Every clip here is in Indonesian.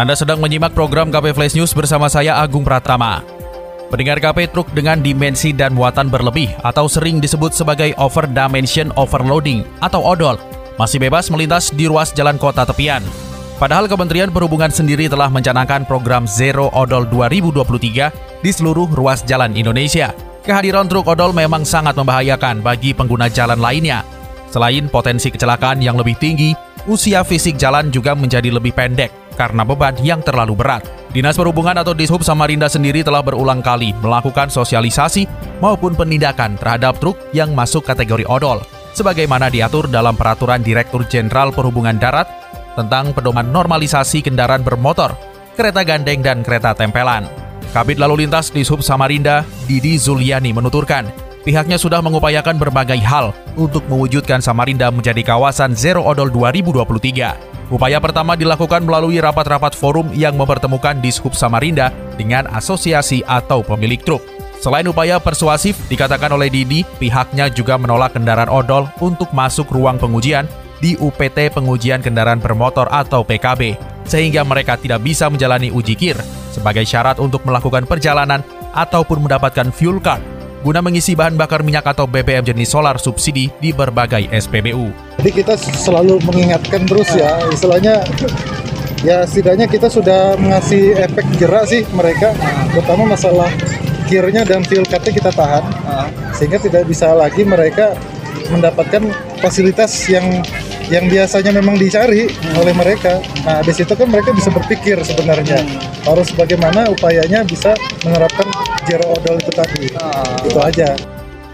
Anda sedang menyimak program KP Flash News bersama saya Agung Pratama. Pendengar KP truk dengan dimensi dan muatan berlebih atau sering disebut sebagai over dimension overloading atau odol masih bebas melintas di ruas jalan kota tepian. Padahal Kementerian Perhubungan sendiri telah mencanangkan program Zero Odol 2023 di seluruh ruas jalan Indonesia. Kehadiran truk odol memang sangat membahayakan bagi pengguna jalan lainnya. Selain potensi kecelakaan yang lebih tinggi, usia fisik jalan juga menjadi lebih pendek karena beban yang terlalu berat. Dinas Perhubungan atau Dishub Samarinda sendiri telah berulang kali melakukan sosialisasi maupun penindakan terhadap truk yang masuk kategori odol, sebagaimana diatur dalam Peraturan Direktur Jenderal Perhubungan Darat tentang pedoman normalisasi kendaraan bermotor, kereta gandeng, dan kereta tempelan. Kabit Lalu Lintas di Sub Samarinda, Didi Zuliani menuturkan, pihaknya sudah mengupayakan berbagai hal untuk mewujudkan Samarinda menjadi kawasan Zero Odol 2023. Upaya pertama dilakukan melalui rapat-rapat forum yang mempertemukan Dishub Samarinda dengan asosiasi atau pemilik truk. Selain upaya persuasif, dikatakan oleh Didi, pihaknya juga menolak kendaraan odol untuk masuk ruang pengujian di UPT Pengujian Kendaraan Bermotor atau PKB, sehingga mereka tidak bisa menjalani uji kir sebagai syarat untuk melakukan perjalanan ataupun mendapatkan fuel card guna mengisi bahan bakar minyak atau BBM jenis solar subsidi di berbagai SPBU. Jadi kita selalu mengingatkan terus ya, istilahnya ya setidaknya kita sudah mengasih efek jerak sih mereka, terutama masalah kirnya dan fuel cardnya kita tahan, sehingga tidak bisa lagi mereka mendapatkan fasilitas yang yang biasanya memang dicari oleh mereka. Nah, di situ kan mereka bisa berpikir sebenarnya harus bagaimana upayanya bisa menerapkan zero odol itu tadi. Itu aja.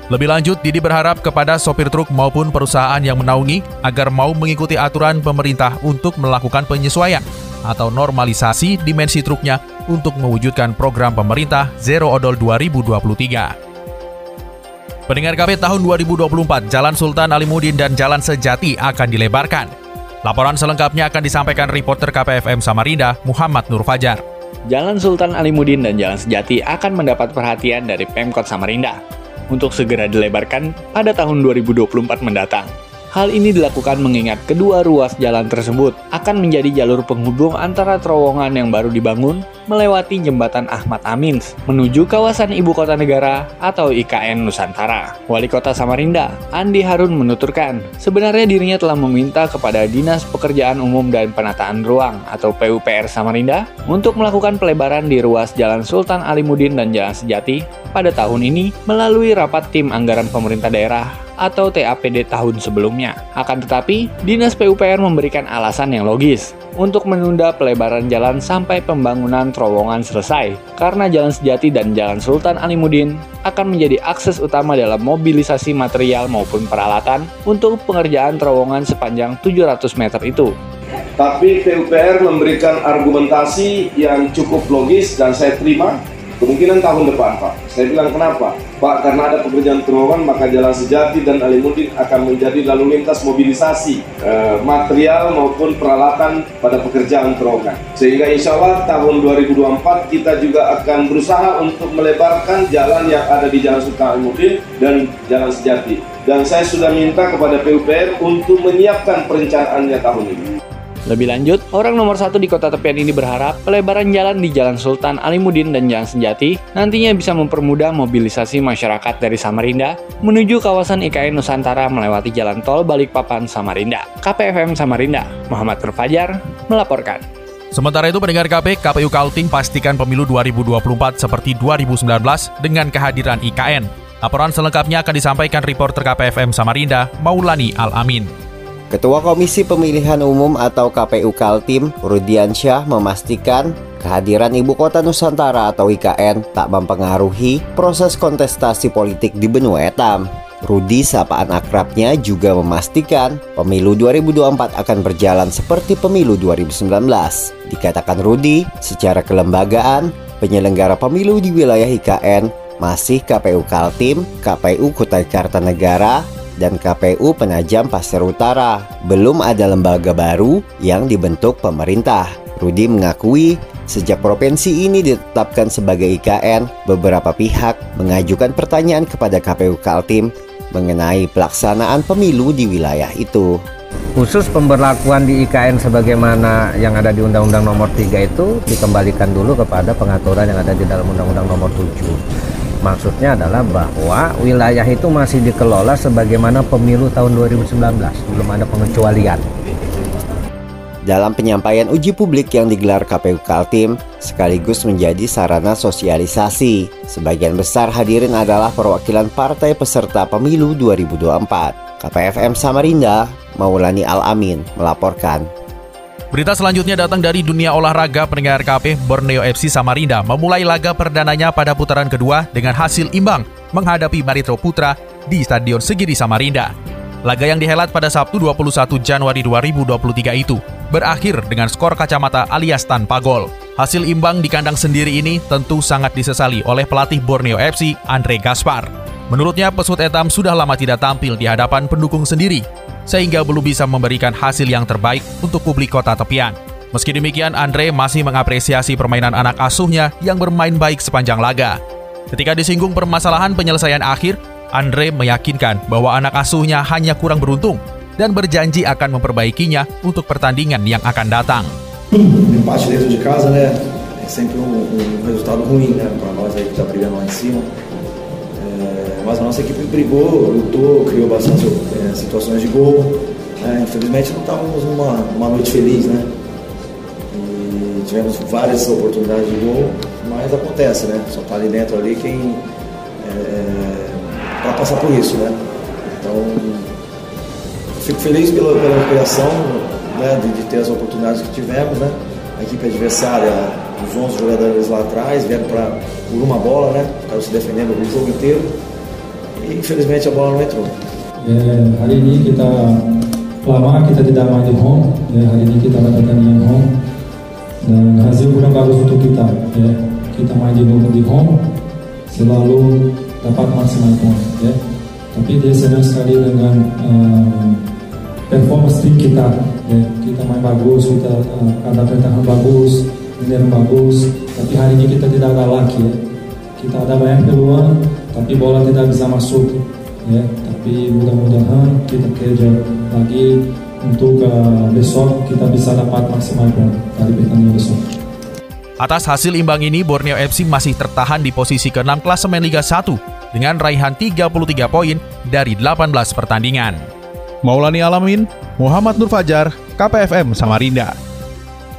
Lebih lanjut, Didi berharap kepada sopir truk maupun perusahaan yang menaungi agar mau mengikuti aturan pemerintah untuk melakukan penyesuaian atau normalisasi dimensi truknya untuk mewujudkan program pemerintah Zero Odol 2023. Pendengar KP tahun 2024, Jalan Sultan Alimuddin dan Jalan Sejati akan dilebarkan. Laporan selengkapnya akan disampaikan reporter KPFM Samarinda, Muhammad Nur Fajar. Jalan Sultan Alimuddin dan Jalan Sejati akan mendapat perhatian dari Pemkot Samarinda untuk segera dilebarkan pada tahun 2024 mendatang. Hal ini dilakukan mengingat kedua ruas jalan tersebut akan menjadi jalur penghubung antara terowongan yang baru dibangun melewati jembatan Ahmad Amin menuju kawasan ibu kota negara atau IKN Nusantara. Wali Kota Samarinda, Andi Harun menuturkan, sebenarnya dirinya telah meminta kepada Dinas Pekerjaan Umum dan Penataan Ruang atau PUPR Samarinda untuk melakukan pelebaran di ruas Jalan Sultan Alimuddin dan Jalan Sejati pada tahun ini melalui rapat tim anggaran pemerintah daerah atau TAPD tahun sebelumnya. Akan tetapi, Dinas PUPR memberikan alasan yang logis untuk menunda pelebaran jalan sampai pembangunan terowongan selesai, karena Jalan Sejati dan Jalan Sultan Alimuddin akan menjadi akses utama dalam mobilisasi material maupun peralatan untuk pengerjaan terowongan sepanjang 700 meter itu. Tapi PUPR memberikan argumentasi yang cukup logis dan saya terima Kemungkinan tahun depan Pak. Saya bilang kenapa? Pak karena ada pekerjaan terowongan maka Jalan Sejati dan Alimuddin akan menjadi lalu lintas mobilisasi eh, material maupun peralatan pada pekerjaan terowongan. Sehingga insya Allah tahun 2024 kita juga akan berusaha untuk melebarkan jalan yang ada di Jalan Sultan Alimuddin dan Jalan Sejati. Dan saya sudah minta kepada PUPR untuk menyiapkan perencanaannya tahun ini. Lebih lanjut, orang nomor satu di kota tepian ini berharap pelebaran jalan di Jalan Sultan Alimuddin dan Jalan Senjati nantinya bisa mempermudah mobilisasi masyarakat dari Samarinda menuju kawasan IKN Nusantara melewati jalan tol Balikpapan Samarinda. KPFM Samarinda, Muhammad Terfajar melaporkan. Sementara itu pendengar KP, KPU Kaltim pastikan pemilu 2024 seperti 2019 dengan kehadiran IKN. Laporan selengkapnya akan disampaikan reporter KPFM Samarinda, Maulani Al-Amin. Ketua Komisi Pemilihan Umum atau KPU Kaltim, Rudiansyah memastikan kehadiran Ibu Kota Nusantara atau IKN tak mempengaruhi proses kontestasi politik di benua etam. Rudi sapaan akrabnya juga memastikan pemilu 2024 akan berjalan seperti pemilu 2019. Dikatakan Rudi, secara kelembagaan, penyelenggara pemilu di wilayah IKN masih KPU Kaltim, KPU Kutai Kartanegara, dan KPU Penajam Pasir Utara. Belum ada lembaga baru yang dibentuk pemerintah. Rudi mengakui sejak provinsi ini ditetapkan sebagai IKN, beberapa pihak mengajukan pertanyaan kepada KPU Kaltim mengenai pelaksanaan pemilu di wilayah itu. Khusus pemberlakuan di IKN sebagaimana yang ada di Undang-Undang Nomor 3 itu dikembalikan dulu kepada pengaturan yang ada di dalam Undang-Undang Nomor 7. Maksudnya adalah bahwa wilayah itu masih dikelola sebagaimana pemilu tahun 2019, belum ada pengecualian. Dalam penyampaian uji publik yang digelar KPU Kaltim, sekaligus menjadi sarana sosialisasi. Sebagian besar hadirin adalah perwakilan partai peserta pemilu 2024. KPFM Samarinda, Maulani Al-Amin melaporkan. Berita selanjutnya datang dari dunia olahraga pendengar KP Borneo FC Samarinda memulai laga perdananya pada putaran kedua dengan hasil imbang menghadapi Maritro Putra di Stadion Segiri Samarinda. Laga yang dihelat pada Sabtu 21 Januari 2023 itu berakhir dengan skor kacamata alias tanpa gol. Hasil imbang di kandang sendiri ini tentu sangat disesali oleh pelatih Borneo FC, Andre Gaspar. Menurutnya, pesut etam sudah lama tidak tampil di hadapan pendukung sendiri, sehingga belum bisa memberikan hasil yang terbaik untuk publik kota tepian. Meski demikian, Andre masih mengapresiasi permainan anak asuhnya yang bermain baik sepanjang laga. Ketika disinggung permasalahan penyelesaian akhir, Andre meyakinkan bahwa anak asuhnya hanya kurang beruntung dan berjanji akan memperbaikinya untuk pertandingan yang akan datang. empate um, um. É, mas a nossa equipe brigou, lutou, criou bastante é, situações de gol. Né? Infelizmente não estávamos numa, numa noite feliz, né? E tivemos várias oportunidades de gol, mas acontece, né? Só tá ali dentro ali quem é, para passar por isso, né? Então fico feliz pela, pela recuperação, né, de, de, ter as oportunidades que tivemos, né? A equipe adversária, os 11 jogadores lá atrás, vieram pra, por uma bola, né? Ficaram se defendendo o jogo inteiro. E infelizmente a bola não entrou. Eh, hari ini kita lama kita tidak main di home, ya, hari ini kita pertandingan home dan hasil kurang bagus untuk kita. Ya. Kita main di home, di home selalu dapat maksimal poin. Ya. Tapi dia senang sekali dengan uh, performance tim kita ya kita main bagus kita uh, ada pertahanan bagus menyerang bagus tapi hari ini kita tidak ada laki ya kita ada banyak peluang tapi bola tidak bisa masuk ya tapi mudah-mudahan kita kerja lagi untuk uh, besok kita bisa dapat maksimal dari pertandingan besok Atas hasil imbang ini, Borneo FC masih tertahan di posisi ke-6 klasemen Liga 1 dengan raihan 33 poin dari 18 pertandingan. Maulani Alamin, Muhammad Nur Fajar, KPFM Samarinda.